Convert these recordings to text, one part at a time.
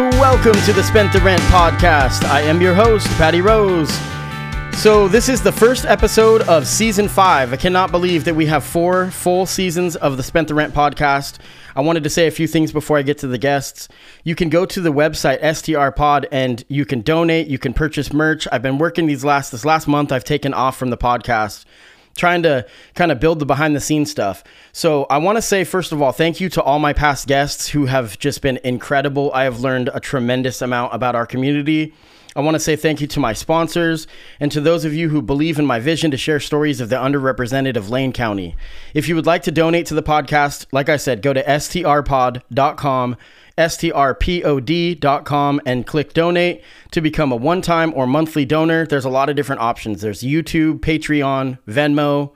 Welcome to the Spent the Rent podcast. I am your host, Patty Rose. So, this is the first episode of season five. I cannot believe that we have four full seasons of the Spent the Rent podcast. I wanted to say a few things before I get to the guests. You can go to the website STR Pod and you can donate, you can purchase merch. I've been working these last this last month I've taken off from the podcast trying to kind of build the behind the scenes stuff. So I want to say, first of all, thank you to all my past guests who have just been incredible. I have learned a tremendous amount about our community. I want to say thank you to my sponsors and to those of you who believe in my vision to share stories of the underrepresented of Lane County. If you would like to donate to the podcast, like I said, go to strpod.com strpod.com and click donate to become a one time or monthly donor. There's a lot of different options. There's YouTube, Patreon, Venmo.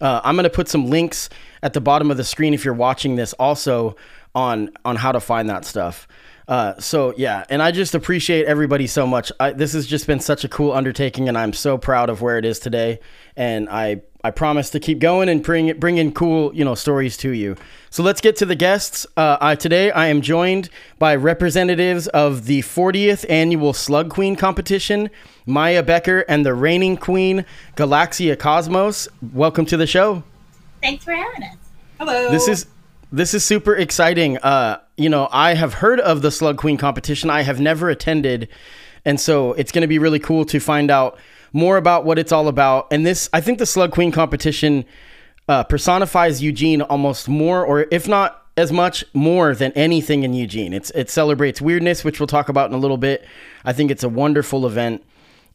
Uh, I'm going to put some links at the bottom of the screen if you're watching this also on on how to find that stuff. Uh, so yeah, and I just appreciate everybody so much. I, this has just been such a cool undertaking, and I'm so proud of where it is today. And I I promise to keep going and bring bring in cool you know stories to you. So let's get to the guests. Uh, I, today I am joined by representatives of the 40th annual Slug Queen competition, Maya Becker and the reigning queen Galaxia Cosmos. Welcome to the show. Thanks for having us. Hello. This is this is super exciting. Uh, you know, I have heard of the Slug Queen competition. I have never attended, and so it's going to be really cool to find out more about what it's all about. And this, I think, the Slug Queen competition uh, personifies Eugene almost more, or if not as much more than anything in Eugene. It's it celebrates weirdness, which we'll talk about in a little bit. I think it's a wonderful event.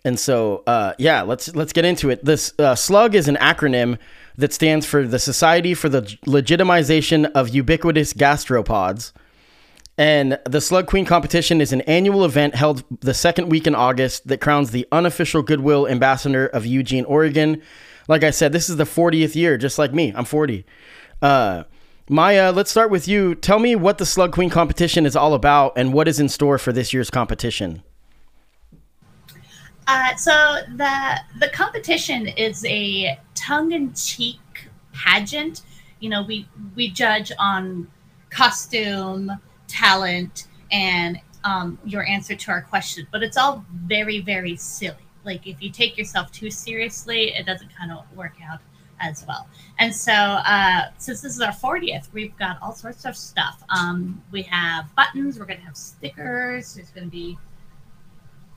And so, uh, yeah, let's let's get into it. This uh, SLUG is an acronym that stands for the Society for the Legitimization of Ubiquitous Gastropods. And the Slug Queen competition is an annual event held the second week in August that crowns the unofficial goodwill ambassador of Eugene, Oregon. Like I said, this is the 40th year, just like me. I'm 40. Uh, Maya, let's start with you. Tell me what the Slug Queen competition is all about and what is in store for this year's competition. Uh, so the the competition is a tongue-in-cheek pageant. You know, we we judge on costume, talent, and um, your answer to our question, but it's all very very silly. Like if you take yourself too seriously, it doesn't kind of work out as well. And so, uh, since this is our 40th, we've got all sorts of stuff. Um, we have buttons. We're going to have stickers. There's going to be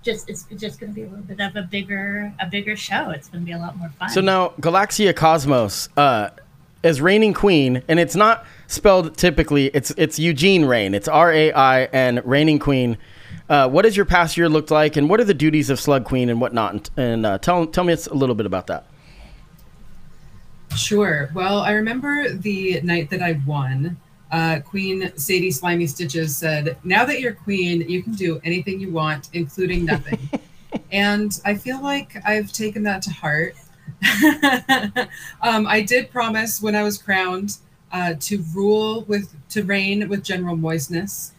just it's just going to be a little bit of a bigger a bigger show. It's going to be a lot more fun. So now, Galaxia Cosmos uh, is reigning queen, and it's not spelled typically. It's it's Eugene Rain. It's R A I N reigning queen. Uh, what has your past year looked like, and what are the duties of Slug Queen and whatnot? And, and uh, tell tell me a little bit about that. Sure. Well, I remember the night that I won uh, Queen Sadie Slimy Stitches said, Now that you're queen, you can do anything you want, including nothing. and I feel like I've taken that to heart. um, I did promise when I was crowned uh, to rule with, to reign with general moistness.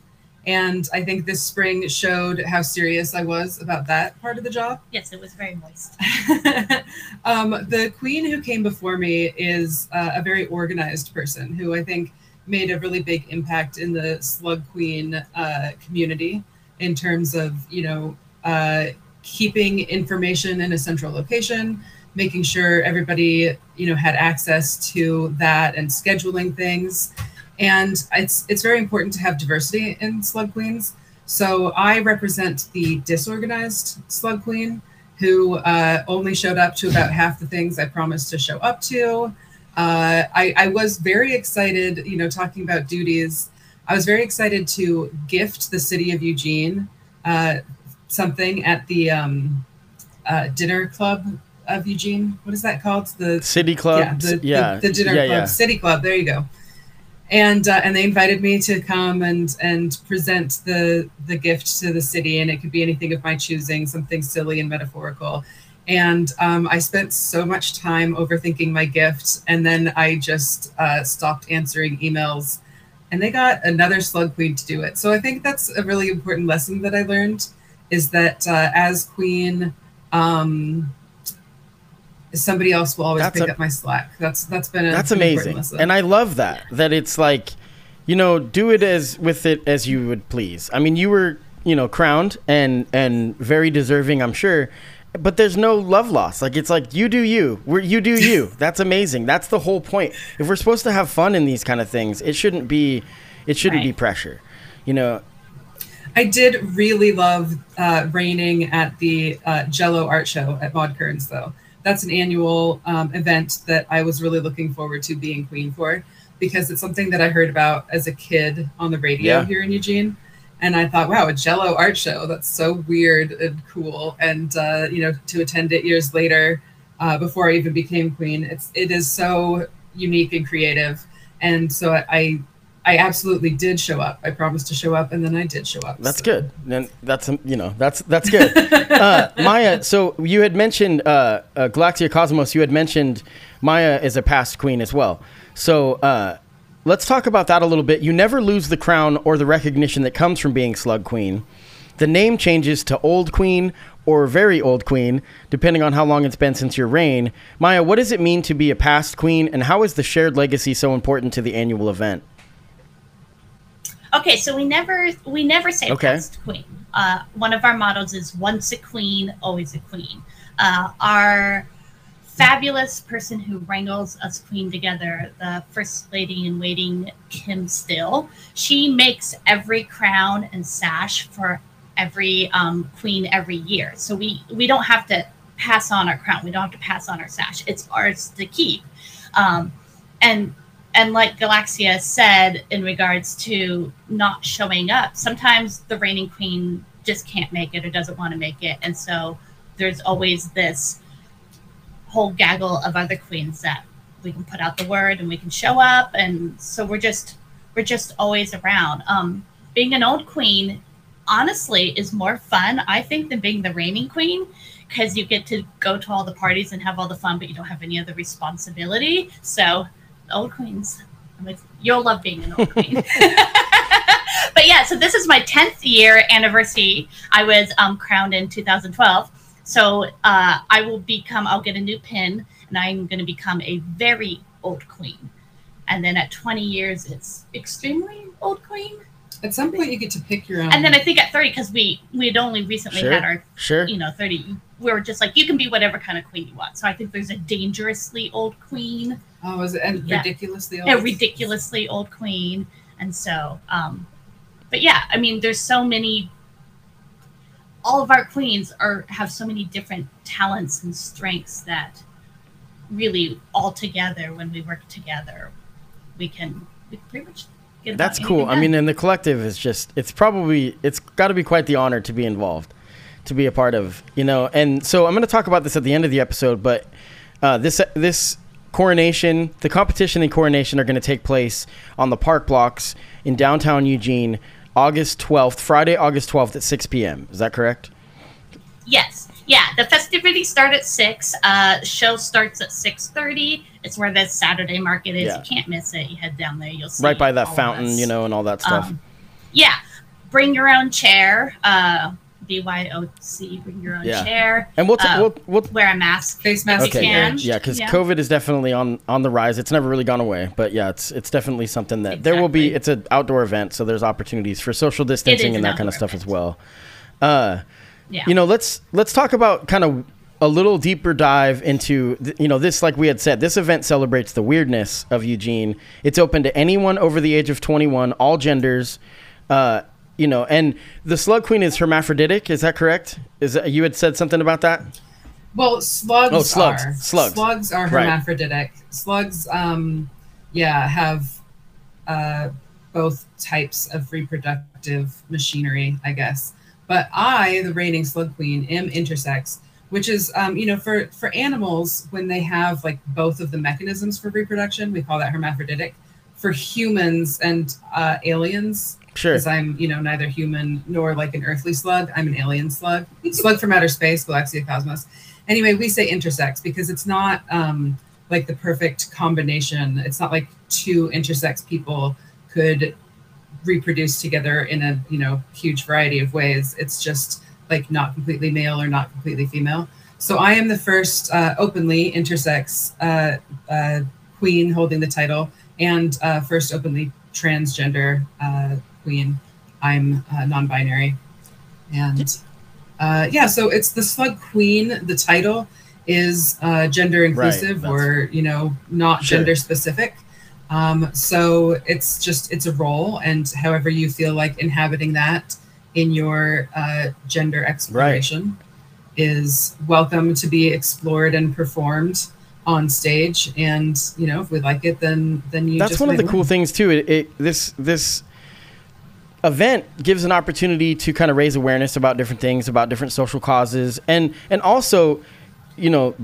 And I think this spring showed how serious I was about that part of the job. Yes, it was very moist. um, the queen who came before me is uh, a very organized person who I think made a really big impact in the Slug Queen uh, community in terms of, you know, uh, keeping information in a central location, making sure everybody, you know, had access to that and scheduling things. And it's it's very important to have diversity in Slug Queens. So I represent the disorganized slug queen who uh, only showed up to about half the things I promised to show up to. Uh, I, I was very excited, you know, talking about duties. I was very excited to gift the city of Eugene uh, something at the um, uh, dinner club of Eugene. What is that called? The City Club. yeah, the, yeah. the, the dinner yeah, club, yeah. City Club. There you go. And uh, and they invited me to come and and present the the gift to the city, and it could be anything of my choosing, something silly and metaphorical. And um, I spent so much time overthinking my gift, and then I just uh, stopped answering emails, and they got another slug queen to do it. So I think that's a really important lesson that I learned, is that uh, as queen, um, somebody else will always That's pick a- up my slack. That's that's been a That's amazing, lesson. and I love that. That it's like, you know, do it as with it as you would please. I mean, you were, you know, crowned and and very deserving, I'm sure. But there's no love loss. Like it's like you do you. We're, you do you. That's amazing. That's the whole point. If we're supposed to have fun in these kind of things, it shouldn't be, it shouldn't be pressure. You know, I did really love uh, reigning at the uh, Jello Art Show at Maude Kerns, though. That's an annual um, event that I was really looking forward to being queen for because it's something that I heard about as a kid on the radio Yeah. here in Eugene. And I thought, wow, a Jello art show. That's so weird and cool. And, uh, you know, to attend it years later uh, before I even became queen, it's, it is so unique and creative. And so I, I absolutely did show up. I promised to show up, and then I did show up. That's so. good. And that's you know that's that's good. uh, Maya, so you had mentioned uh, uh, Galaxia Cosmos. You had mentioned Maya is a past queen as well. So uh, let's talk about that a little bit. You never lose the crown or the recognition that comes from being Slug Queen. The name changes to Old Queen or Very Old Queen, depending on how long it's been since your reign. Maya, what does it mean to be a past queen, and how is the shared legacy so important to the annual event? Okay, so we never we never say Okay. past queen. Uh, one of our mottos is once a queen, always a queen. Uh, our fabulous person who wrangles us queen together, the first lady in waiting, Kim Still, she makes every crown and sash for every um, queen every year. So we we don't have to pass on our crown. We don't have to pass on our sash. It's ours to keep. Um, and and like Galaxia said in regards to not showing up, sometimes the reigning queen just can't make it or doesn't want to make it, and so there's always this whole gaggle of other queens that we can put out the word and we can show up, and so we're just we're just always around. Um, being an old queen, honestly, is more fun I think than being the reigning queen because you get to go to all the parties and have all the fun, but you don't have any other responsibility. So old queens. I'm like, You'll love being an old queen. but yeah, so this is my 10th year anniversary. I was um, crowned in 2012. So uh, I will become, I'll get a new pin and I'm going to become a very old queen. And then at 20 years, it's extremely old queen. At some point, you get to pick your own. And then I think at 30, because we we had only recently Sure. had our Sure. you know 30 we were just like you can be whatever kind of queen you want so i think there's a dangerously old queen oh, was it and Yeah. ridiculously old? a ridiculously old queen and so um but yeah i mean there's so many all of our queens are have so many different talents and strengths that really all together when we work together we can we can pretty much get That's cool. anything I mean, and the collective is just, it's probably, it's got to be quite the honor to be involved, to be a part of, you know. And so I'm going to talk about this at the end of the episode, but uh, this, this coronation, the competition and coronation are going to take place on the park blocks in downtown Eugene, August 12th, Friday, August 12th at 6 p.m. Is that correct? Yes. Yeah. The festivities start at six. Uh, show starts at six thirty. It's where the Saturday market is. Yeah. You can't miss it. You head down there, you'll see Right by that fountain, you know, and all that stuff. Um, yeah. Bring your own chair. Uh, BYOC. Bring your own Yeah. chair. and we'll, t- uh, we'll, we'll, Wear a mask. Face mask. if you Okay, can. yeah, because Yeah. COVID is definitely on on the rise. It's never really gone away, but yeah, it's it's definitely something that there will be. It's an outdoor event, so there's opportunities for social distancing and that kind of outdoor stuff as well. Uh, Yeah. you know, let's let's talk about kind of a little deeper dive into th- you know this like we had said this event celebrates the weirdness of Eugene. It's open to anyone over the age of 21, all genders. Uh, you know, and the slug queen is hermaphroditic. Is that correct? Is that, you had said something about that? Well, slugs, Oh, slugs. are Slugs. slugs are Right. hermaphroditic. Slugs, um, yeah, have uh, both types of reproductive machinery, I guess. But I, the reigning slug queen, am intersex, which is, um, you know, for for animals when they have like both of the mechanisms for reproduction, we call that hermaphroditic. For humans and uh, aliens, Sure. because I'm, you know, neither human nor like an earthly slug. I'm an alien slug, slug from outer space, Galaxia Cosmos. Anyway, we say intersex because it's not um, like the perfect combination. It's not like two intersex people could reproduce together in a you know huge variety of ways. It's just like not completely male or not completely female. So I am the first uh, openly intersex uh, uh, queen holding the title and uh, first openly transgender uh, queen. I'm uh, non-binary, and uh, yeah, so it's the slug queen. The title is uh, gender inclusive that's- or you know not Sure. gender specific. Um, so it's just it's a role, and however you feel like inhabiting that in your uh, gender exploration is welcome to be explored and performed on stage. And you know, if we like it, then then you. That's one of the cool things too. It, it this this event gives an opportunity to kind of raise awareness about different things, about different social causes, and and also, you know,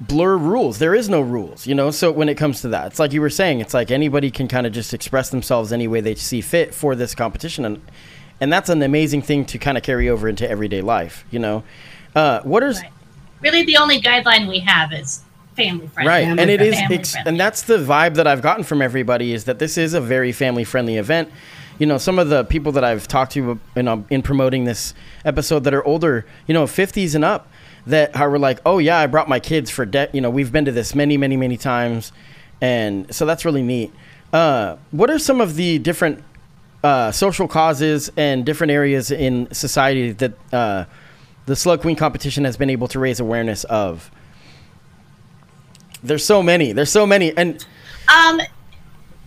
blur rules. There is no rules, you know. So when it comes to that, it's like you were saying, it's like anybody can kind of just express themselves any way they see fit for this competition, and and that's an amazing thing to kind of carry over into everyday life, you know. Uh, what Right. Really, the only guideline we have is family friendly. right Family and it is ex- and that's the vibe that i've gotten from everybody is that this is a very family friendly event you know some of the people that i've talked to you know, in promoting this episode that are older you know 50s and up that are like oh yeah i brought my kids for debt you know we've been to this many many many times and so that's really neat uh, what are some of the different uh, social causes and different areas in society that uh, the slug queen competition has been able to raise awareness of there's so many. There's so many, and Um,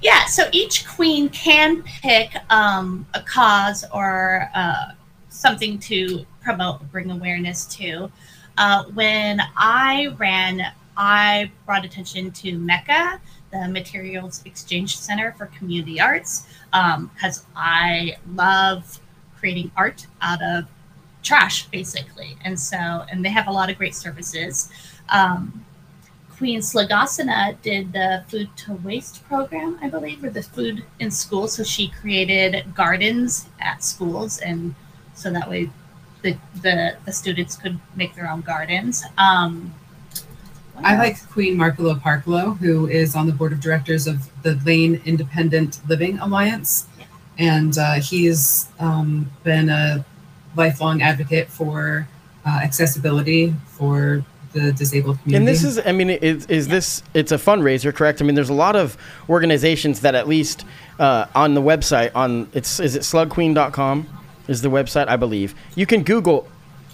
yeah, so each queen can pick um, a cause or uh, something to promote, bring awareness to. Uh, when I ran, I brought attention to MECCA, the Materials Exchange Center for Community Arts, because I love creating art out of trash, basically. And so, and they have a lot of great services. Um, Queen Slagasana did the food to waste program, I believe, or the food in school. So she created gardens at schools, and so that way the the, the students could make their own gardens. Um, I like Queen Markelo Parklow, who is on the board of directors of the Lane Independent Living Alliance. Yeah. And uh, he's um, been a lifelong advocate for uh, accessibility for the disabled community. and this is, I mean, is, is this? It's a fundraiser, correct? I mean, there's a lot of organizations that at least uh, on the website on it's is it slugqueen.com is the website I believe. You can Google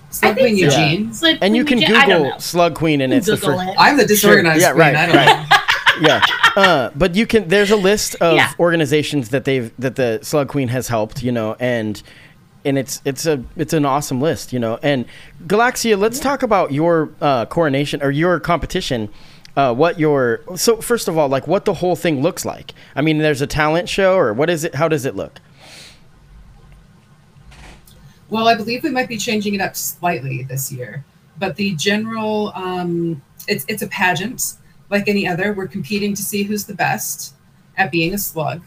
Slug I think Queen so. Eugene. It's like and you can Eugene- Google slug queen and it's the first. it. I'm the disorganized yeah, queen. right, I don't right. know. yeah. Uh, but you can. There's a list of Yeah. organizations that they've that the Slug Queen has helped. You know, and and it's it's a it's an awesome list. You know, and Galaxia, let's talk about your uh, coronation or your competition. Uh, what your so first of all, like what the whole thing looks like. I mean, there's a talent show, or what is it? How does it look? Well, I believe we might be changing it up slightly this year, but the general um, it's it's a pageant like any other. We're competing to see who's the best at being a slug,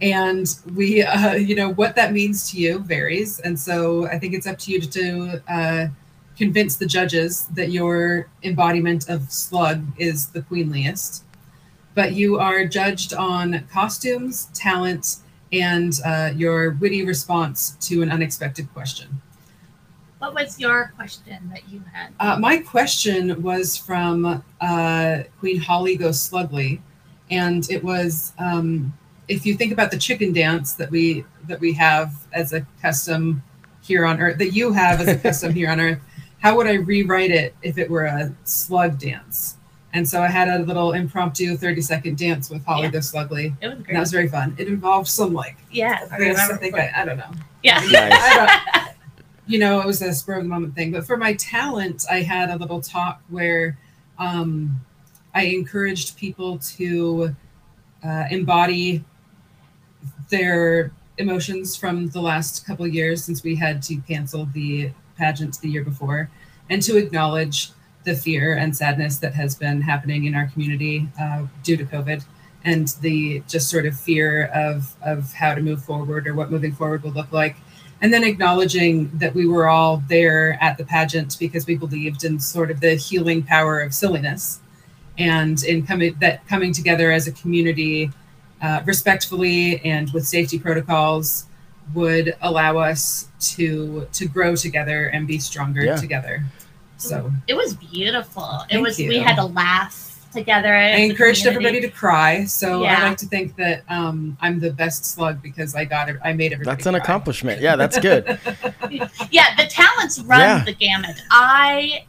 and we uh, you know what that means to you varies, and so I think it's up to you to, to uh, convince the judges that your embodiment of slug is the queenliest. But you are judged on costumes, talent, and uh, your witty response to an unexpected question. What was your question that you had? Uh, my question was from uh, Queen Holly Goes Slugly, and it was um, if you think about the chicken dance that we that we have as a custom here on Earth, that you have as a custom here on Earth, how would I rewrite it if it were a slug dance? And so I had a little impromptu 30 second dance with Holly Yeah. the Slugly. It was And great. that was very fun. It involved some like yeah, I this, I remember. think I, I don't know. yeah. Nice. Don't, you know, it was a spur of the moment thing. But for my talent, I had a little talk where um, I encouraged people to uh, embody their emotions from the last couple years since we had to cancel the pageant the year before, and to acknowledge the fear and sadness that has been happening in our community uh, due to COVID and the just sort of fear of of how to move forward or what moving forward will look like. And then acknowledging that we were all there at the pageant because we believed in sort of the healing power of silliness. And in coming that coming together as a community uh, respectfully and with safety protocols would allow us to to grow together and be stronger Yeah. together so It was beautiful. it Thank was we had a laugh together. I encouraged everybody to cry. So Yeah. I like to think that um, I'm the best slug because I got it. I made everybody. That's an cry. accomplishment. Yeah, that's good. yeah, the talents run Yeah. the gamut. I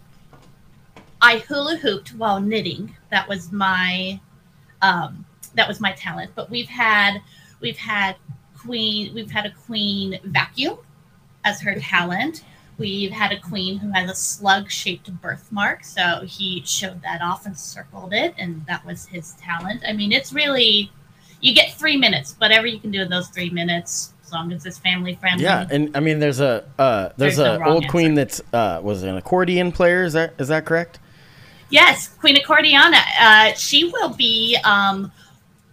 I hula hooped while knitting. That was my um, that was my talent. But we've had we've had queen we've had a queen vacuum as her talent. We've had a queen who has a slug shaped birthmark, so he showed that off and circled it, and that was his talent. I mean, it's really you get three minutes, whatever you can do in those three minutes, as long as it's family friendly. Yeah, and I mean, there's a uh, there's, There's no a wrong old answer. queen that's uh, was an accordion player. Is that is that correct? Yes, Queen Accordiana. Uh, she will be um,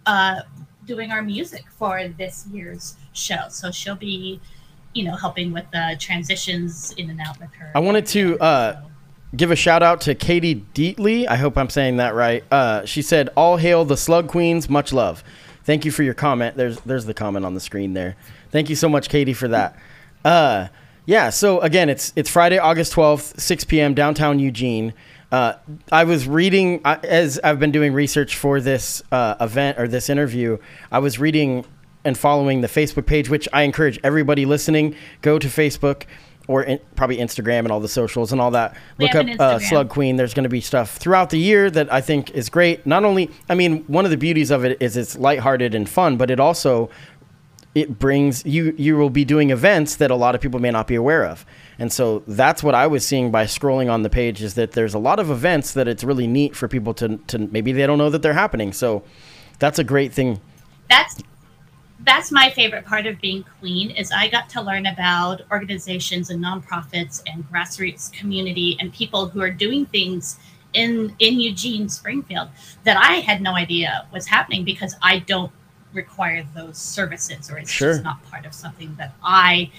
uh, doing our music for this year's show. So she'll be, you know, helping with the transitions in and out with her. I wanted to uh, give a shout out to Katie Deatley. I hope I'm saying that right. Uh, she said, "All hail the Slug Queens. Much love." Thank you for your comment. There's there's the comment on the screen there. Thank you so much, Katie, for that. Uh, yeah. So again, it's it's Friday, August 12th, 6 p.m. downtown Eugene. Uh, I was reading as I've been doing research for this uh, event or this interview. I was reading and following the Facebook page, which I encourage everybody listening go to Facebook or in, probably Instagram and all the socials and all that. We Look up uh, Slug Queen. There's going to be stuff throughout the year that I think is great. Not only, I mean, one of the beauties of it is it's lighthearted and fun, but it also it brings you you will be doing events that a lot of people may not be aware of. And so that's what I was seeing by scrolling on the page is that there's a lot of events that it's really neat for people to to maybe they don't know that they're happening. So that's a great thing. that's that's my favorite part of being queen is i got to learn about organizations and nonprofits and grassroots community and people who are doing things in in eugene springfield that i had no idea was happening because i don't require those services or it's Sure. just not part of something that i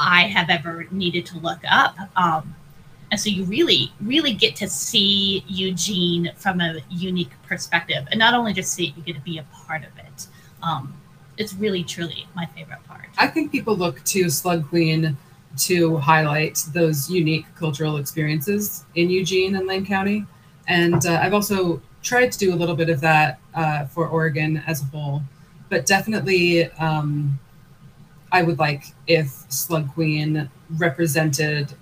i have ever needed to look up um, and so you really really get to see eugene from a unique perspective and not only just see it you get to be a part of it um, it's really truly my favorite part I think people look to Slug Queen to highlight those unique cultural experiences in Eugene and Lane County. And uh, I've also tried to do a little bit of that uh, for Oregon as a whole. But definitely, um, I would like if Slug Queen represented,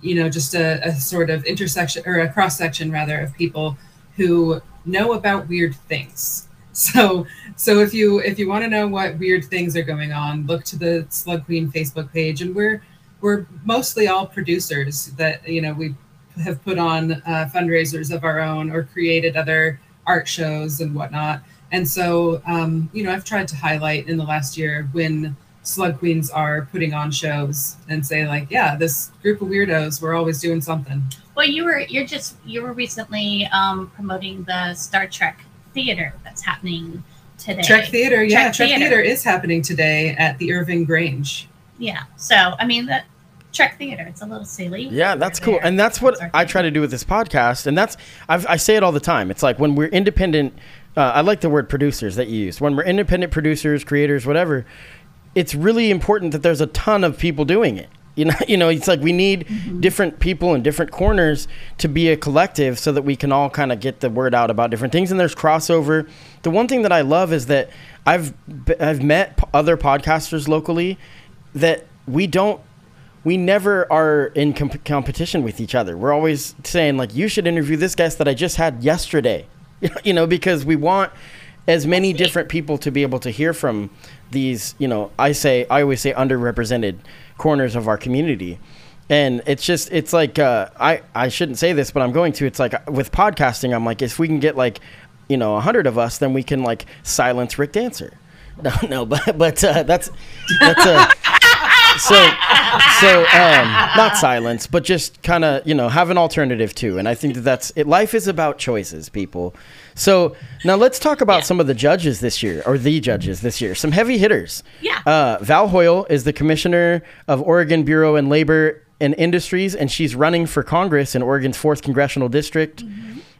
you know, just a, a sort of intersection or a cross section rather of people who know about weird things. So so if you if you want to know what weird things are going on, look to the Slug Queen Facebook page, and we're we're mostly all producers that you know we have put on uh, fundraisers of our own or created other art shows and whatnot. And so um, you know I've tried to highlight in the last year when Slug Queens are putting on shows and say like, yeah, this group of weirdos, we're always doing something. well you were you're just you were recently um, promoting the star trek theater that's happening today Trek Theater, yeah, Trek Trek Theater. Theater is happening today at the Irving Grange. yeah so i mean that trek theater it's a little silly Yeah, that's cool. there. And that's what our I try to do with this podcast. And that's, I've, I say it all the time. It's like when we're independent, uh, I like the word producers that you use. When we're independent producers, creators, whatever, it's really important that there's a ton of people doing it. You know, you know, it's like we need mm-hmm. different people in different corners to be a collective so that we can all kind of get the word out about different things. And there's crossover. The one thing that I love is that I've I've met other podcasters locally that we don't we never are in comp- competition with each other. We're always saying like, you should interview this guest that I just had yesterday, you know, because we want as many different people to be able to hear from these, you know, I say, I always say underrepresented corners of our community. And it's just, it's like, uh, I, I shouldn't say this, but I'm going to. It's like with podcasting, I'm like, if we can get like, you know, a hundred of us, then we can like silence Rick Dancer. No, no, but but uh, that's that's uh, so so um, not silence, but just kind of you know have an alternative too. And I think that that's it. Life is about choices, people. So now let's talk about Yeah. some of the judges this year, or the judges this year. Some heavy hitters. Yeah. Uh, Val Hoyle is the commissioner of Oregon Bureau and Labor and Industries, and she's running for Congress in Oregon's fourth congressional district.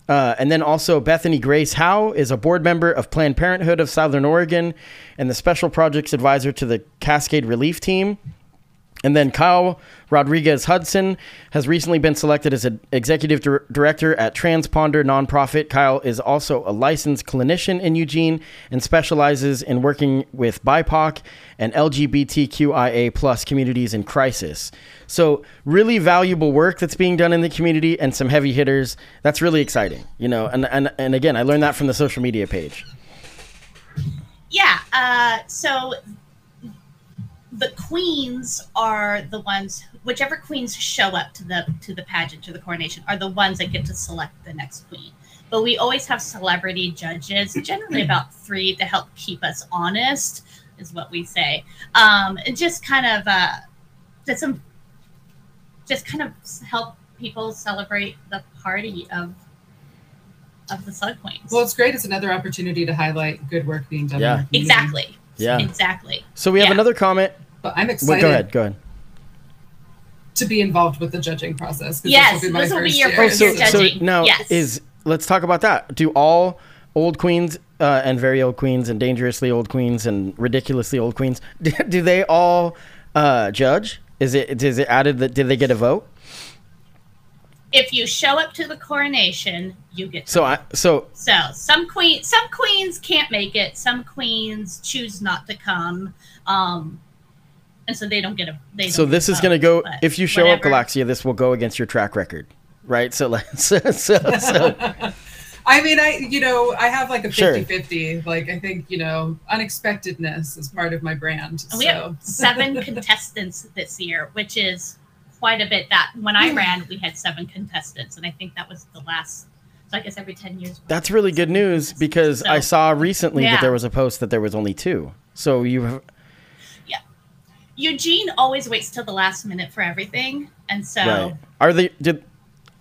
Uh, and then also Bethany Grace Howe is a board member of Planned Parenthood of Southern Oregon and the special projects advisor to the Cascade Relief Team. And then Kyle Rodriguez Hudson has recently been selected as an executive dir- director at Transponder nonprofit. Kyle is also a licensed clinician in Eugene and specializes in working with BIPOC and LGBTQIA plus communities in crisis. So really valuable work that's being done in the community and some heavy hitters. That's really exciting, you know. And and and again, I learned that from the social media page. Yeah. Uh, so the queens are the ones, whichever queens show up to the to the pageant to the coronation, are the ones that get to select the next queen. But we always have celebrity judges, generally about three, to help keep us honest, is what we say. Um, and just kind of uh, just some, just kind of help people celebrate the party of of the slug queens. Well, it's great. It's another opportunity to highlight good work being done. Yeah. exactly. Yeah. Exactly. So we have Yeah. another comment. But I'm Well, excited go ahead. Go ahead. to be involved with the judging process. 'cause Yes, this will be, my this will be first your year. Oh, first so, year so judging. now Yes. is let's talk about that. Do all old queens uh, and very old queens and dangerously old queens and ridiculously old queens do, do they all uh, judge? Is it is it added that did they get a vote? If you show up to the coronation, you get. So I so so some queen, some queens can't make it. Some queens choose not to come, um, and so they don't get a. They so don't this is going to go if you show up. Galaxia this will go against your track record. Right? So like so so, so I mean, I you know, I have like a Sure. 50-50. Like I think, you know, unexpectedness is part of my brand. And we have seven contestants this year, which is quite a bit. That when I ran, we had seven contestants, and I think that was the last. So I guess every ten years. that's really good news because So- I saw recently that there was a post that there was only two. So you have Yeah, Eugene always waits till the last minute for everything, and so Right. Are they did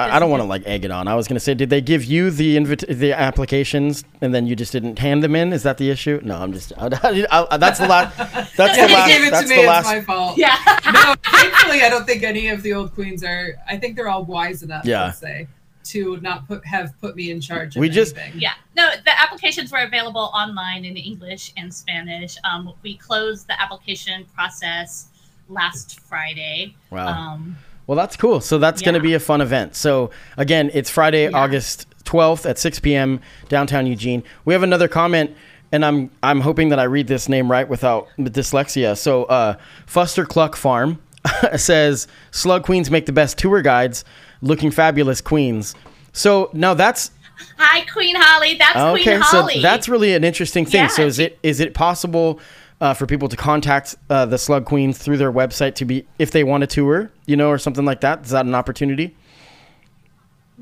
I, I don't want to like egg it on. I was going to say did they give you the invit- the applications and then you just didn't hand them in? Is that the issue? No, I'm just I, I, that's the last that's the if last gave it that's to the me, it's last my fault. yeah. no, thankfully, I don't think any of the old queens are. I think they're all wise enough. Yeah. Let's say to not put have put me in charge. Of We just- anything. Yeah, no, the applications were available online in English and Spanish. Um, we closed the application process last Friday. Wow. Um, Well, that's cool. So that's going to be a fun event. So again, it's Friday, Yeah. August 12th at 6 p.m. downtown Eugene. We have another comment, and I'm I'm hoping that I read this name right without dyslexia. So uh, Fuster Cluck Farm says Slug Queens make the best tour guides, looking fabulous queens. So now that's hi, Queen Holly. That's okay. Queen So that's really an interesting thing. Yeah. So is it is it possible? Uh, for people to contact uh, the Slug Queen through their website to be if they want a tour, you know, or something like that. Is that an opportunity?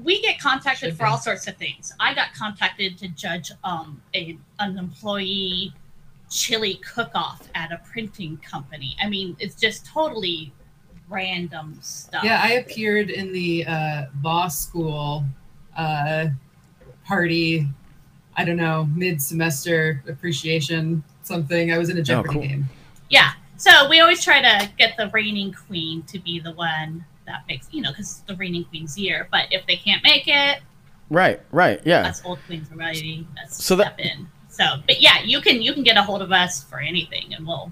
we get contacted Should for be. all sorts of things. I got contacted to judge um, a an employee chili cook-off at a printing company. I mean, it's just totally random stuff. Yeah, I appeared in the uh, law school uh, party. I don't know, mid semester appreciation something. I was in a Jeopardy cool. game. Yeah. So we always try to get the reigning queen to be the one that makes, you know, because the reigning queen's year. But if they can't make it, Right, right, yeah. us old queens are ready to So that- in. So, but yeah, you can you can get a hold of us for anything, and we'll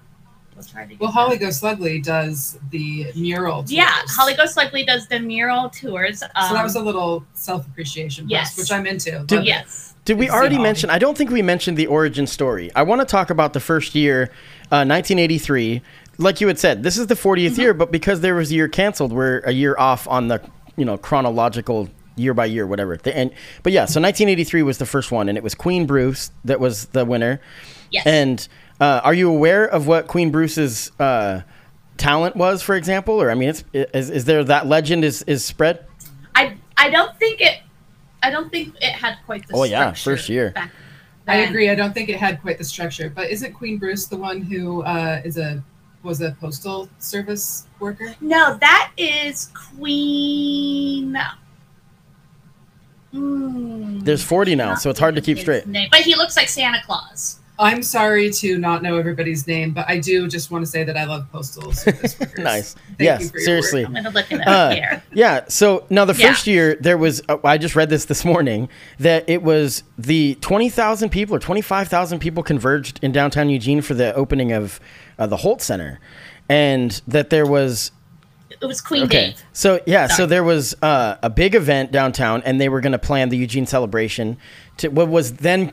we'll try to. get Well, that. Holly Go Slugly does the mural. Yeah, tours. Holly Go Slugly does the mural tours. Um, So that was a little self appreciation yes. which I'm into. Did- yes. Did we already mention? I don't think we mentioned the origin story. I want to talk about the first year, uh, 1983. like you had said, this is the 40th year, but because there was a year canceled, we're a year off on the you know chronological year by year, whatever. The, and but yeah, so 1983 was the first one, and it was Queen Bruce that was the winner. Yes. And uh, are you aware of what Queen Bruce's uh, talent was, for example? Or I mean, it's, is, is there that legend is is spread? I I don't think it. I don't think it had quite the. Oh, yeah, structure first year. back I agree. I don't think it had quite the structure. But isn't Queen Bruce the one who uh, is a was a postal service worker? No, that is Queen. Hmm. There's 40 now, so it's hard to keep straight. name, But he looks like Santa Claus. I'm sorry to not know everybody's name, but I do just want to say that I love postal service workers. Nice. Thank yes, you for your seriously. I'm gonna look it up Uh, here. Yeah. So now the Yeah. first year there was, uh, I just read this this morning that it was the 20,000 people or 25,000 people converged in downtown Eugene for the opening of uh, the Hult Center. And that there was, It was Queen okay. Dave. So yeah, so there was uh, a big event downtown and they were going to plan the Eugene celebration to what was then,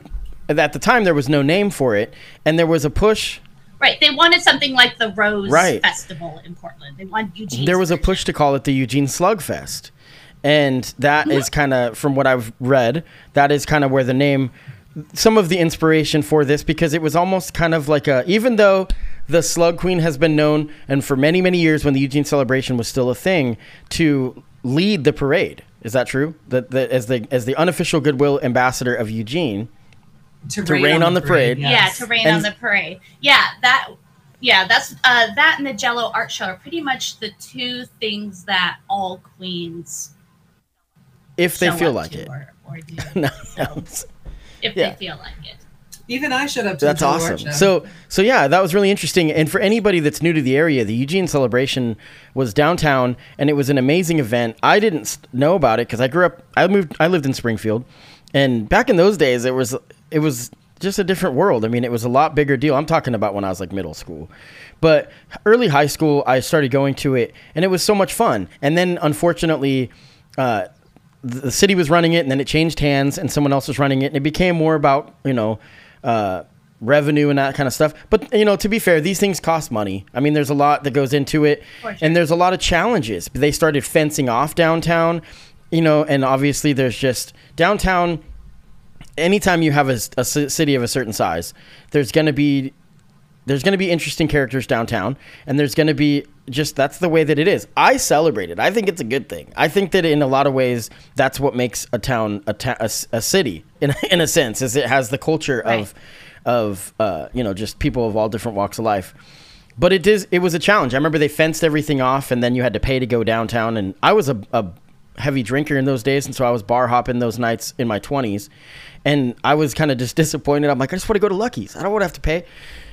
at the time, there was no name for it. And there was a push Right. They wanted something like the Rose Right. Festival in Portland. They wanted Eugene. there was a push to call it the Eugene Slugfest. And that is kind of, from what I've read, that is kind of where the name, some of the inspiration for this, because it was almost kind of like a, even though the Slug Queen has been known, and for many, many years when the Eugene celebration was still a thing, to lead the parade. Is that true? That, that as the as the unofficial goodwill ambassador of Eugene, To, rain on the parade. Yeah, yes. to rain And- on the parade. Yeah, that. Yeah, that's uh, that and the Jello art show are pretty much the two things that all queens if they show feel up like it. or, or do. No, So, if Yeah. they feel like it. Even I showed up to That's the awesome. Show. So, so yeah, that was really interesting. And for anybody that's new to the area, the Eugene celebration was downtown, and it was an amazing event. I didn't know about it because I grew up. I moved. I lived in Springfield, and back in those days, it was it was just a different world. I mean, it was a lot bigger deal. I'm talking about when I was like middle school, but early high school, I started going to it, and it was so much fun. And then, unfortunately. Uh, the city was running it and then it changed hands and someone else was running it and it became more about you know uh, revenue and that kind of stuff but you know to be fair these things cost money i mean there's a lot that goes into it sure. and there's a lot of challenges they started fencing off downtown you know and obviously there's just downtown anytime you have a, a city of a certain size there's going to be there's going to be interesting characters downtown and there's going to be just that's the way that it is. I celebrate it. I think it's a good thing. I think that in a lot of ways that's what makes a town a, ta- a, a city in, in a sense is it has the culture of of uh, you know just people of all different walks of life. But it is it was a challenge. I remember they fenced everything off and then you had to pay to go downtown and i was a, a heavy drinker in those days and so i was bar hopping those nights in my 20s and i was kind of just disappointed. I'm like i just want to go to lucky's. I don't want to have to pay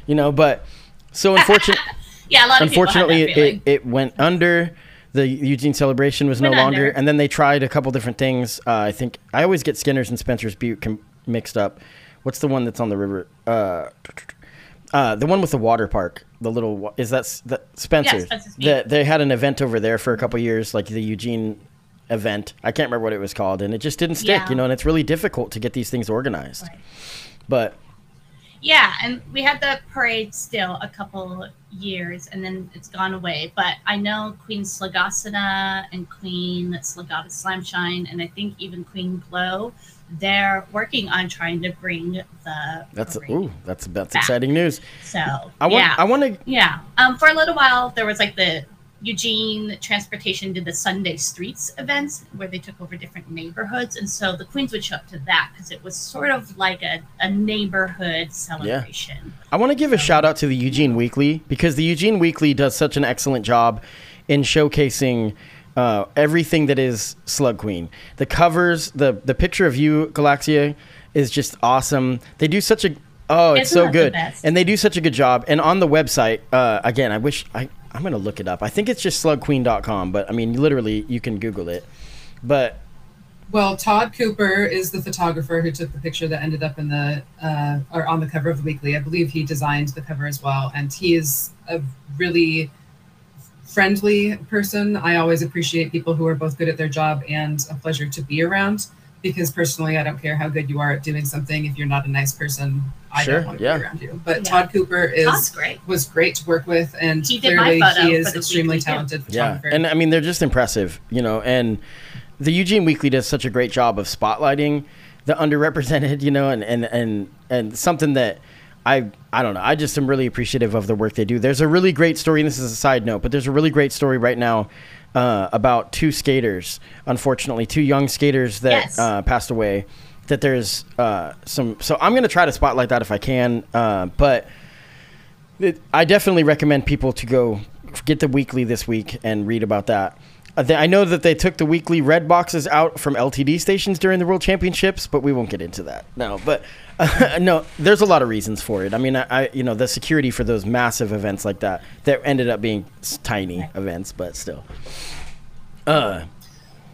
you know but so unfortunately Yeah, a lot of unfortunately that it, it went under. The eugene celebration was Went no longer. Under. and then they tried a couple different things. Uh, i think i always get skinners and spencer's butte com- mixed up. What's the one that's on the river uh, uh, the one with the water park the little is that s- the spencer's? Spencer's the, they had an event over there for a couple years like the eugene event i can't remember what it was called and it just didn't stick Yeah. you know and it's really difficult to get these things organized Right. but Yeah, and we had the parade still a couple years, and then it's gone away. But I know Queen Slagasana and Queen Slagata Slamshine, and I think even Queen Glow, they're working on trying to bring the that's ooh that's that's back. exciting news So i want yeah, i want to yeah. Um, for a little while, there was like the Eugene Transportation did the Sunday Streets events where they took over different neighborhoods, and so the queens would show up to that because it was sort of like a, a neighborhood celebration. Yeah. I want to give a shout out to the Eugene Weekly because the Eugene Weekly does such an excellent job in showcasing uh, everything that is Slug Queen. The covers, the the picture of you, Galaxia, is just awesome. They do such a oh, it's Isn't so the good, and they do such a good job. And on the website, uh, again, I wish I I'm gonna look it up. I think it's just slugqueen.com, but I mean, literally, you can Google it. But Well, Todd Cooper is the photographer who took the picture that ended up in the uh, or on the cover of the weekly. I believe he designed the cover as well, and he is a really friendly person. I always appreciate people who are both good at their job and a pleasure to be around. Because personally, I don't care how good you are at doing something. If you're not a nice person, I Sure, don't want to yeah. be around you. But Yeah. Todd Cooper is Todd's great. was great to work with, and He did clearly he is extremely weekly, talented Yeah, photographer. and I mean they're just impressive, you know. And the Eugene Weekly does such a great job of spotlighting the underrepresented, you know, and and and and something that I I don't know. I just am really appreciative of the work they do. There's a really great story, and this is a side note, but there's a really great story right now uh, about two skaters. Unfortunately, two young skaters that Yes. uh, passed away. That there's uh, some. So I'm gonna try to spotlight that if I can, uh, but. It, I definitely recommend people to go get the weekly this week and read about that. Uh, I know that they took the weekly red boxes out from LTD stations during the World Championships, but we won't get into that. now. but no, there's a lot of reasons for it. I mean, I, I you know the security for those massive events like that that ended up being tiny events, but still. Uh,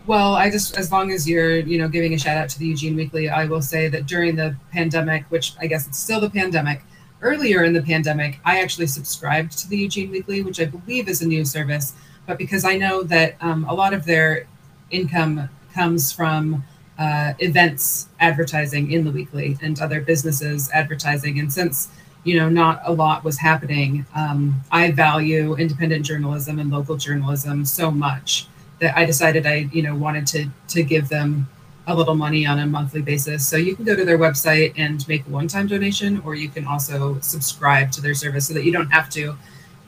Well, I just as long as you're, you know, giving a shout out to the Eugene Weekly, I will say that during the pandemic, which I guess it's still the pandemic, earlier in the pandemic, I actually subscribed to the Eugene Weekly, which I believe is a news service. But because I know that um, a lot of their income comes from uh, events advertising in the weekly and other businesses advertising, and since you know not a lot was happening, um, I value independent journalism and local journalism so much that I decided I, you know, wanted to to give them a little money on a monthly basis. So you can go to their website and make a one-time donation, or you can also subscribe to their service so that you don't have to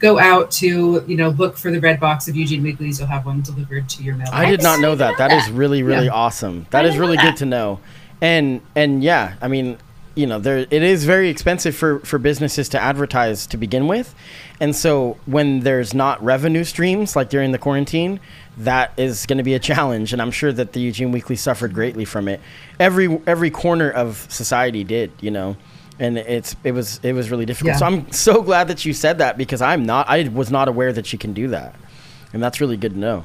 go out to, you know, look for the red box of Eugene Weeklies. You'll have one delivered to your mail. I did not know that. That is really, really Yeah. awesome. That I is didn't know really that. good to know. And and yeah, I mean, you know, there it is very expensive for for businesses to advertise to begin with, and so when there's not revenue streams like during the quarantine, that is going to be a challenge. And I'm sure that the Eugene Weekly suffered greatly from it. Every every corner of society did, you know. And it's it was it was really difficult. Yeah. So I'm so glad that you said that because I'm not I was not aware that you can do that, and that's really good to know.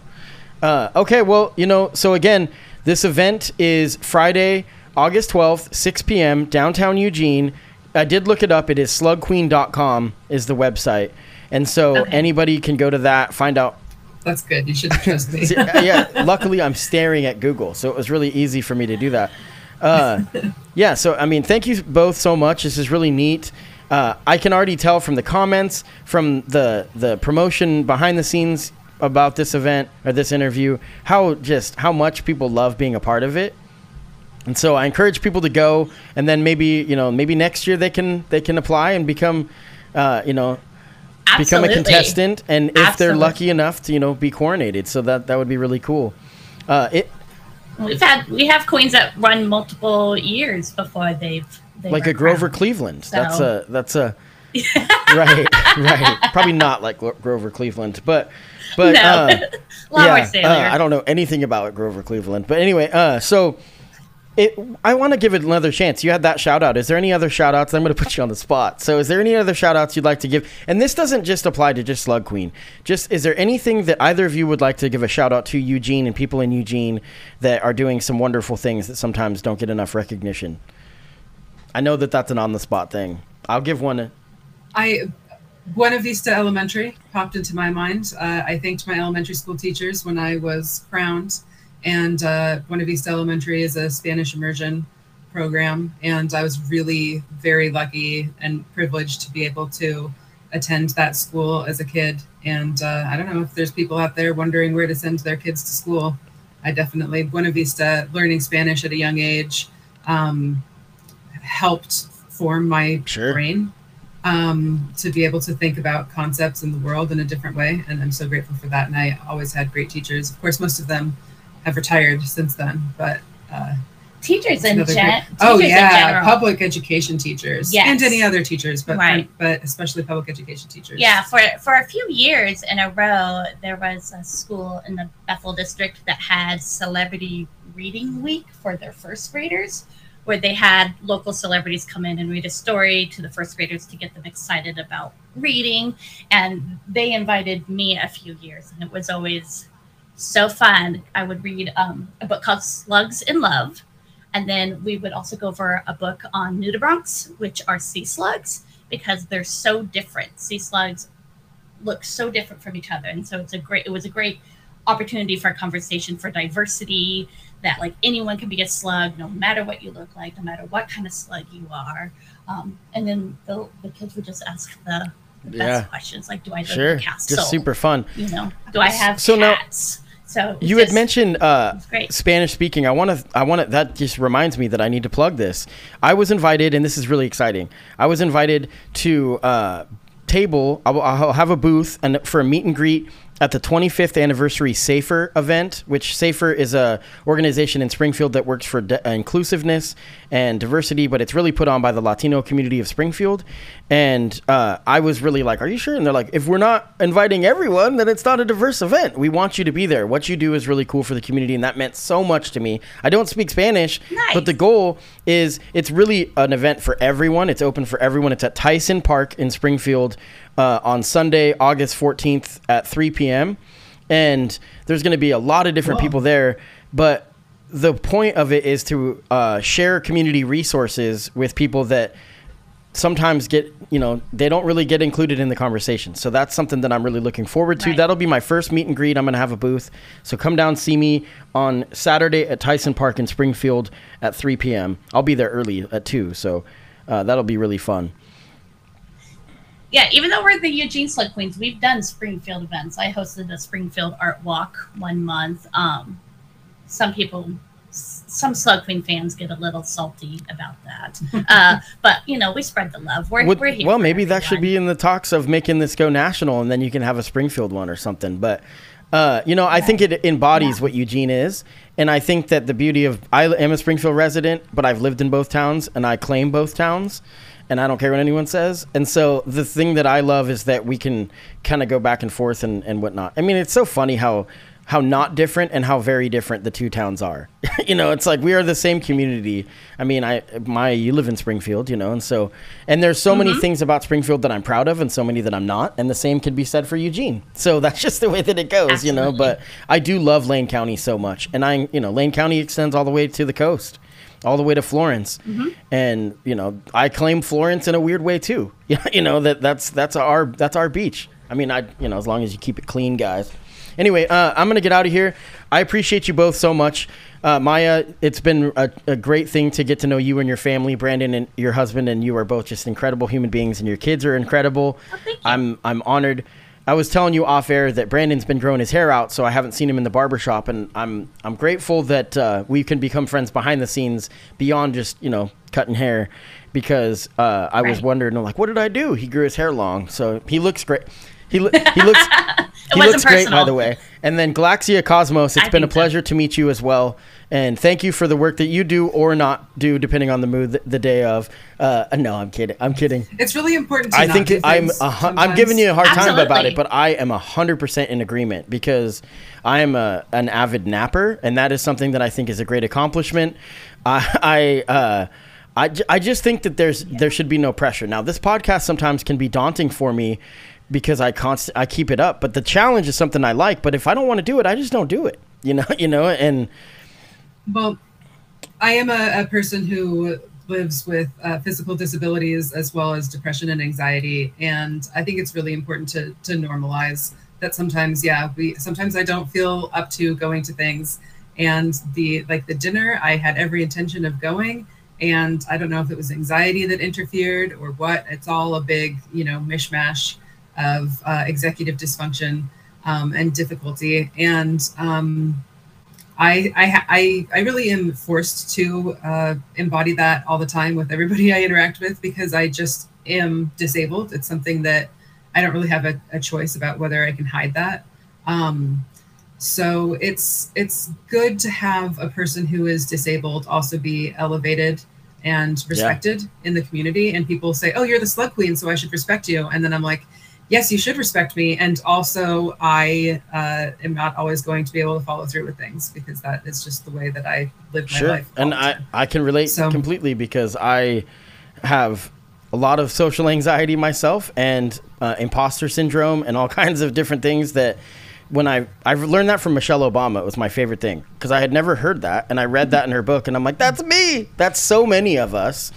Uh, okay, well, you know, so again, this event is Friday, August 12th, 6 p.m., downtown Eugene. I did look it up. It is slugqueen.com is the website. And so Okay. anybody can go to that, find out. That's good. You should trust me. Yeah, luckily I'm staring at Google, so it was really easy for me to do that. Uh, yeah, so I mean, thank you both so much. This is really neat. Uh, I can already tell from the comments, from the the promotion behind the scenes about this event or this interview, how just how much people love being a part of it. And so I encourage people to go, and then maybe you know maybe next year they can they can apply and become, uh, you know, become a contestant, and if they're lucky enough to you know be coronated, so that that would be really cool. Uh, it We've had we have queens that run multiple years before they've, they like a Grover. Cleveland. That's a that's a right right. Probably not like Grover Cleveland, but but no, uh, more uh. I don't know anything about Grover Cleveland, but anyway, uh, so it, I want to give it another chance. You had that shout out. Is there any other shout outs? I'm going to put you on the spot. So, is there any other shout outs you'd like to give? And this doesn't just apply to just Slug Queen. Just is there anything that either of you would like to give a shout out to Eugene and people in Eugene that are doing some wonderful things that sometimes don't get enough recognition? I know that that's an on the spot thing. I'll give one. I Buena Vista Elementary popped into my mind. Uh, I thanked my elementary school teachers when I was crowned, and uh, Buena Vista Elementary is a Spanish immersion program, and I was really very lucky and privileged to be able to attend that school as a kid. And uh, I don't know if there's people out there wondering where to send their kids to school. I definitely Buena Vista learning Spanish at a young age um, helped form my Sure. brain um, to be able to think about concepts in the world in a different way. And I'm so grateful for that. And I always had great teachers. Of course, most of them have retired since then, but uh, teachers in gen- oh teachers in yeah, public education teachers Yes. and any other teachers, but Right. but especially public education teachers. Yeah, for for a few years in a row, there was a school in the Bethel district that had celebrity reading week for their first graders, where they had local celebrities come in and read a story to the first graders to get them excited about reading. And they invited me a few years, and it was always so fun. I would read um, a book called Slugs in Love. And then we would also go over a book on nudibranchs, which are sea slugs, because they're so different. Sea slugs look so different from each other, and so it's a great. It was a great opportunity for a conversation for diversity that like anyone can be a slug no matter what you look like no matter what kind of slug you are um, and then the, the kids would just ask the, the Yeah. best questions like do i live Sure. in the castle Just super fun. you know do i have So now- cats so You just- had mentioned uh. Spanish speaking. I want to. I want to. That just reminds me that I need to plug this. I was invited, and this is really exciting. I was invited to uh, table. I'll, I'll have a booth and for a meet and greet at the 25th anniversary Safer event, which Safer is a organization in Springfield that works for de- inclusiveness and diversity, but it's really put on by the Latino community of Springfield. And uh, I was really like, "Are you sure?" And they're like, "If we're not inviting everyone, then it's not a diverse event. We want you to be there. What you do is really cool for the community, and that meant so much to me. I don't speak Spanish, but the goal is it's really an event for everyone. It's open for everyone. It's at Tyson Park in Springfield uh, on Sunday, August 14th at 3 p.m. And there's going to be a lot of different people there, but the point of it is to uh, share community resources with people that sometimes get you know they don't really get included in the conversation. So that's something that i'm really looking forward to. Right. that'll be my first meet and greet. I'm going to have a booth. So come down see me on saturday at tyson park in springfield at 3 p.m i'll be there early at 2 so uh, that'll be really fun yeah, even though we're the Eugene Slug Queens, we've done Springfield events. I hosted a Springfield art walk one month. Um, some people, some Slug Queen fans get a little salty about that, uh, but you know we spread the love. We're, Would- we're here. well maybe that should be in the talks of making this go national and then you can have a springfield one or something but uh, you know i think it embodies what eugene is and i think that the beauty of i am a springfield resident but i've lived in both towns and i claim both towns and i don't care what anyone says and so the thing that i love is that we can kind of go back and forth and, and whatnot i mean it's so funny how how not different and how very different the two towns are. you know, it's like we are the same community. I mean, I my you live in Springfield, you know, and so and there's so many mm-hmm. things about Springfield that I'm proud of and so many that I'm not, and the same can be said for Eugene. So that's just the way that it goes, you know, but I do love Lane County so much. And I, you know, Lane County extends all the way to the coast. All the way to Florence, and you know I claim Florence in a weird way too. you know that that's that's our that's our beach. I mean, I you know as long as you keep it clean, guys. Anyway, uh, I'm gonna get out of here. I appreciate you both so much, uh, Maya. It's been a, a great thing to get to know you and your family, Brandon and your husband, and you are both just incredible human beings, and your kids are incredible. Oh. I'm I'm honored. I was telling you off air that Brandon's been growing his hair out, so I haven't seen him in the barber shop, and I'm I'm grateful that uh, we can become friends behind the scenes beyond just you know cutting hair, because uh, I was wondering like what did I do? He grew his hair long, so he looks great. He lo- he looks he wasn't looks great by the way. And then Galaxia Cosmos, it's I been a think so. pleasure to meet you as well. And thank you for the work that you do or not do, depending on the mood the, the day of. Uh, no, I'm kidding. I'm kidding. It's really important. To I not think do it- I'm Uh, I'm giving you a hard time about it, but I am hundred percent in agreement because I am a an avid napper, and that is something that I think is a great accomplishment. I I. Uh, I, j- I just think that there's there should be no pressure. Now this podcast sometimes can be daunting for me because I const- I keep it up, but the challenge is something I like. But if I don't want to do it, I just don't do it. You know, you know, and Well, I am a, a person who lives with uh, physical disabilities as well as depression and anxiety, and I think it's really important to to normalize that sometimes, yeah, we sometimes I don't feel up to going to things, and the like the dinner I had every intention of going, and I don't know if it was anxiety that interfered or what. It's all a big, you know, mishmash of uh, executive dysfunction um, and difficulty, and um, I, I, I, I really am forced to uh, embody that all the time with everybody I interact with because I just am disabled. It's something that I don't really have a, a choice about whether I can hide that. Um, so it's it's good to have a person who is disabled also be elevated and respected in the community. And people say, "Oh, you're the slug queen, so I should respect you." And then I'm like, yes, you should respect me. And also, I uh, am not always going to be able to follow through with things because that is just the way that I live my sure, life. all and I. I can relate So- completely because I have a lot of social anxiety myself and uh, imposter syndrome and all kinds of different things that when I I've learned that from Michelle Obama it was my favorite thing because I had never heard that and I read that in her book and I'm like that's me that's so many of us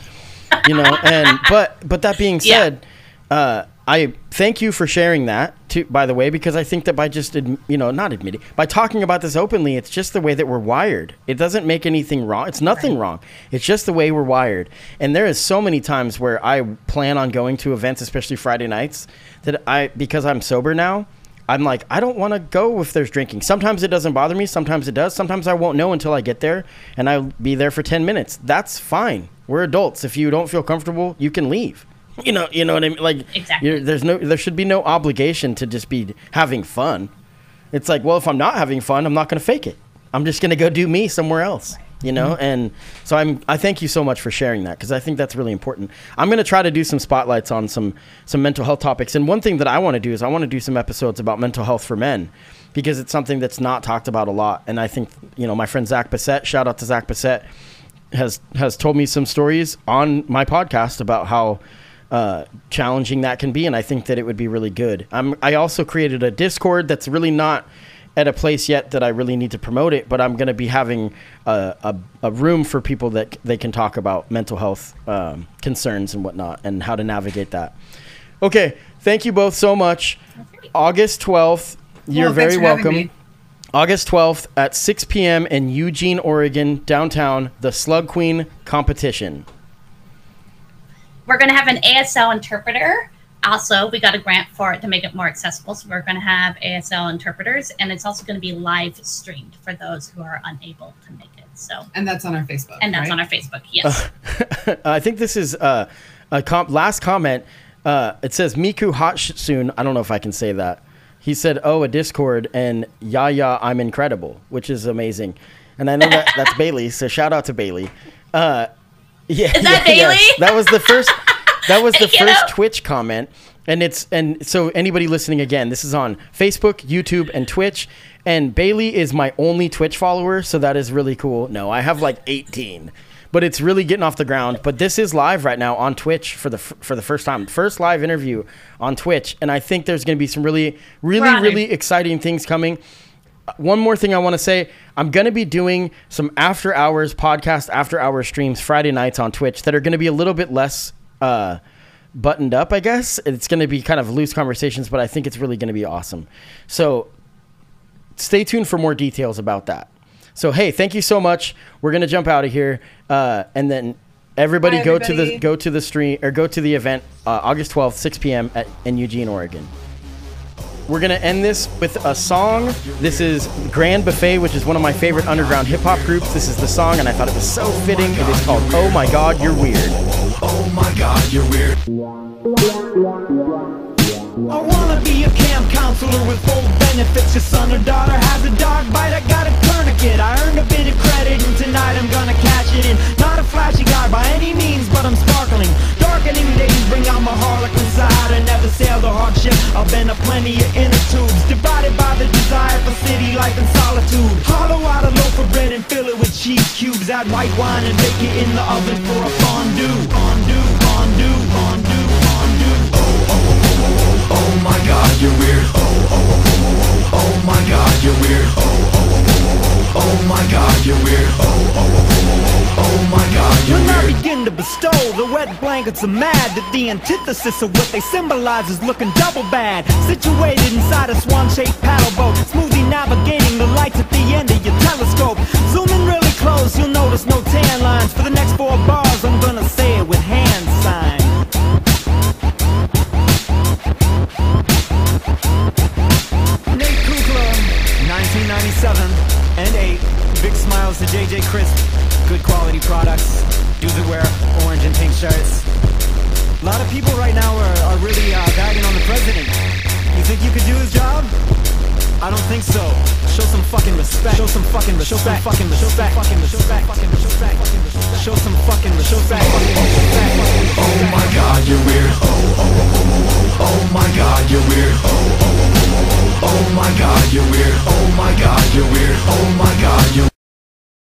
you know and but but that being Yeah. said uh, I thank you for sharing that to by the way because I think that by just you know not admitting by talking about this openly, it's just the way that we're wired. It doesn't make anything wrong. It's nothing wrong. It's just the way we're wired. And there is so many times where I plan on going to events, especially Friday nights, that I because I'm sober now. I'm like, I don't want to go if there's drinking. Sometimes it doesn't bother me. Sometimes it does. Sometimes I won't know until I get there and I'll be there for 10 minutes. That's fine. We're adults. If you don't feel comfortable, you can leave. You know, you know what I mean? Like, Exactly. you're- there's no, there should be no obligation to just be having fun. It's like, well, if I'm not having fun, I'm not going to fake it. I'm just going to go do me somewhere else. You know, mm-hmm. and so I'm. I thank you so much for sharing that because I think that's really important. I'm going to try to do some spotlights on some some mental health topics, and one thing that I want to do is I want to do some episodes about mental health for men because it's something that's not talked about a lot. And I think you know my friend Zach Bassett. Shout out to Zach Bassett has has told me some stories on my podcast about how uh, challenging that can be, and I think that it would be really good. I'm, I also created a Discord that's really not at a place yet that I really need to promote it, but I'm going to be having a, a, a room for people that they can talk about mental health um, concerns and whatnot, and how to navigate that. Okay, thank you both so much. August 12th, you're Well, very thanks for having welcome. August 12th at 6 p.m. in Eugene, Oregon, downtown, the Slug Queen competition. We're going to have an ASL interpreter. Also, we got a grant for it to make it more accessible. So we're going to have ASL interpreters, and it's also going to be live streamed for those who are unable to make it. So, And that's on our Facebook. and that's right? on our Facebook. Yes. I think this is uh, a com- last comment. Uh, it says Miku hot soon. I don't know if I can say that. He said, "Oh, a Discord and yeah, yeah, I'm incredible," which is amazing. And I know that that's Bailey, so shout out to Bailey. Uh, yeah, Is that yeah, yes. That was the first. That was the first Twitch comment, and it's and so anybody listening again, this is on Facebook, YouTube, and Twitch. And Bailey is my only Twitch follower, so that is really cool. No, I have like 18, but it's really getting off the ground. But this is live right now on Twitch for the for the first time, first live interview on Twitch, and I think there's going to be some really, really, really exciting things coming one more thing I want to say. I'm going to be doing some after hours podcast, after hours streams Friday nights on Twitch that are going to be a little bit less uh, buttoned up, I guess. It's going to be kind of loose conversations, but I think it's really going to be awesome. So stay tuned for more details about that. So, hey, thank you so much. We're going to jump out of here. Uh, and then everybody Bye, go to the go to the stream or go to the event uh, August 12th, 6 p.m. At, in Eugene, Oregon. We're gonna end this with a song. This is Grand Buffet, which is one of my favorite underground hip hop groups. This is the song, and I thought it was so fitting. It is called "Oh My God, You're Weird." Oh my god, you're weird. I wanna be a camp counselor with full benefits. Your son or daughter has a dog bite, I got a tourniquet. I earned a bit of credit, and tonight I'm gonna cash it in. Not a flashy guy by any means, but I'm sparkling. Darkening days bring out my harlequin side. I never sailed a hard ship, I've been a plenty of inner tubes. Divided by the desire for city life and solitude. Hollow out a loaf of bread and fill it with cheese cubes. Add white wine and bake it in the oven for a. Fondue, fondue, fondue, fondue. Oh my god, you're weird. Oh, oh, oh, oh, oh, oh, oh my god, you're weird. Oh, oh, oh, oh, oh, oh, oh my god, you're weird. Oh, oh, oh, oh, oh, oh my god, you're When I weird. begin to bestow the wet blankets of mad That the antithesis of what they symbolize is looking double bad Situated inside a swan-shaped paddle boat Smoothly navigating the lights at the end of your telescope Zoom in really close, you'll notice no tan lines For the next four bars, I'm gonna say it with hand signs 1997 and 8. Big smiles to JJ Crisp. Good quality products. Dudes that wear orange and pink shirts. A lot of people right now are, are really uh, bagging on the president. You think you could do his job? I don't think so. Show some fucking respect. Show some fucking respect. Show some fucking respect. Fucking respect. Fucking respect. Show some fucking respect. Oh my god, you're weird. Oh, oh, oh, oh, oh, oh my god, you're weird. Oh, oh, oh, oh, oh, oh my god, you're weird. Oh my god, you're weird. Oh my god, you're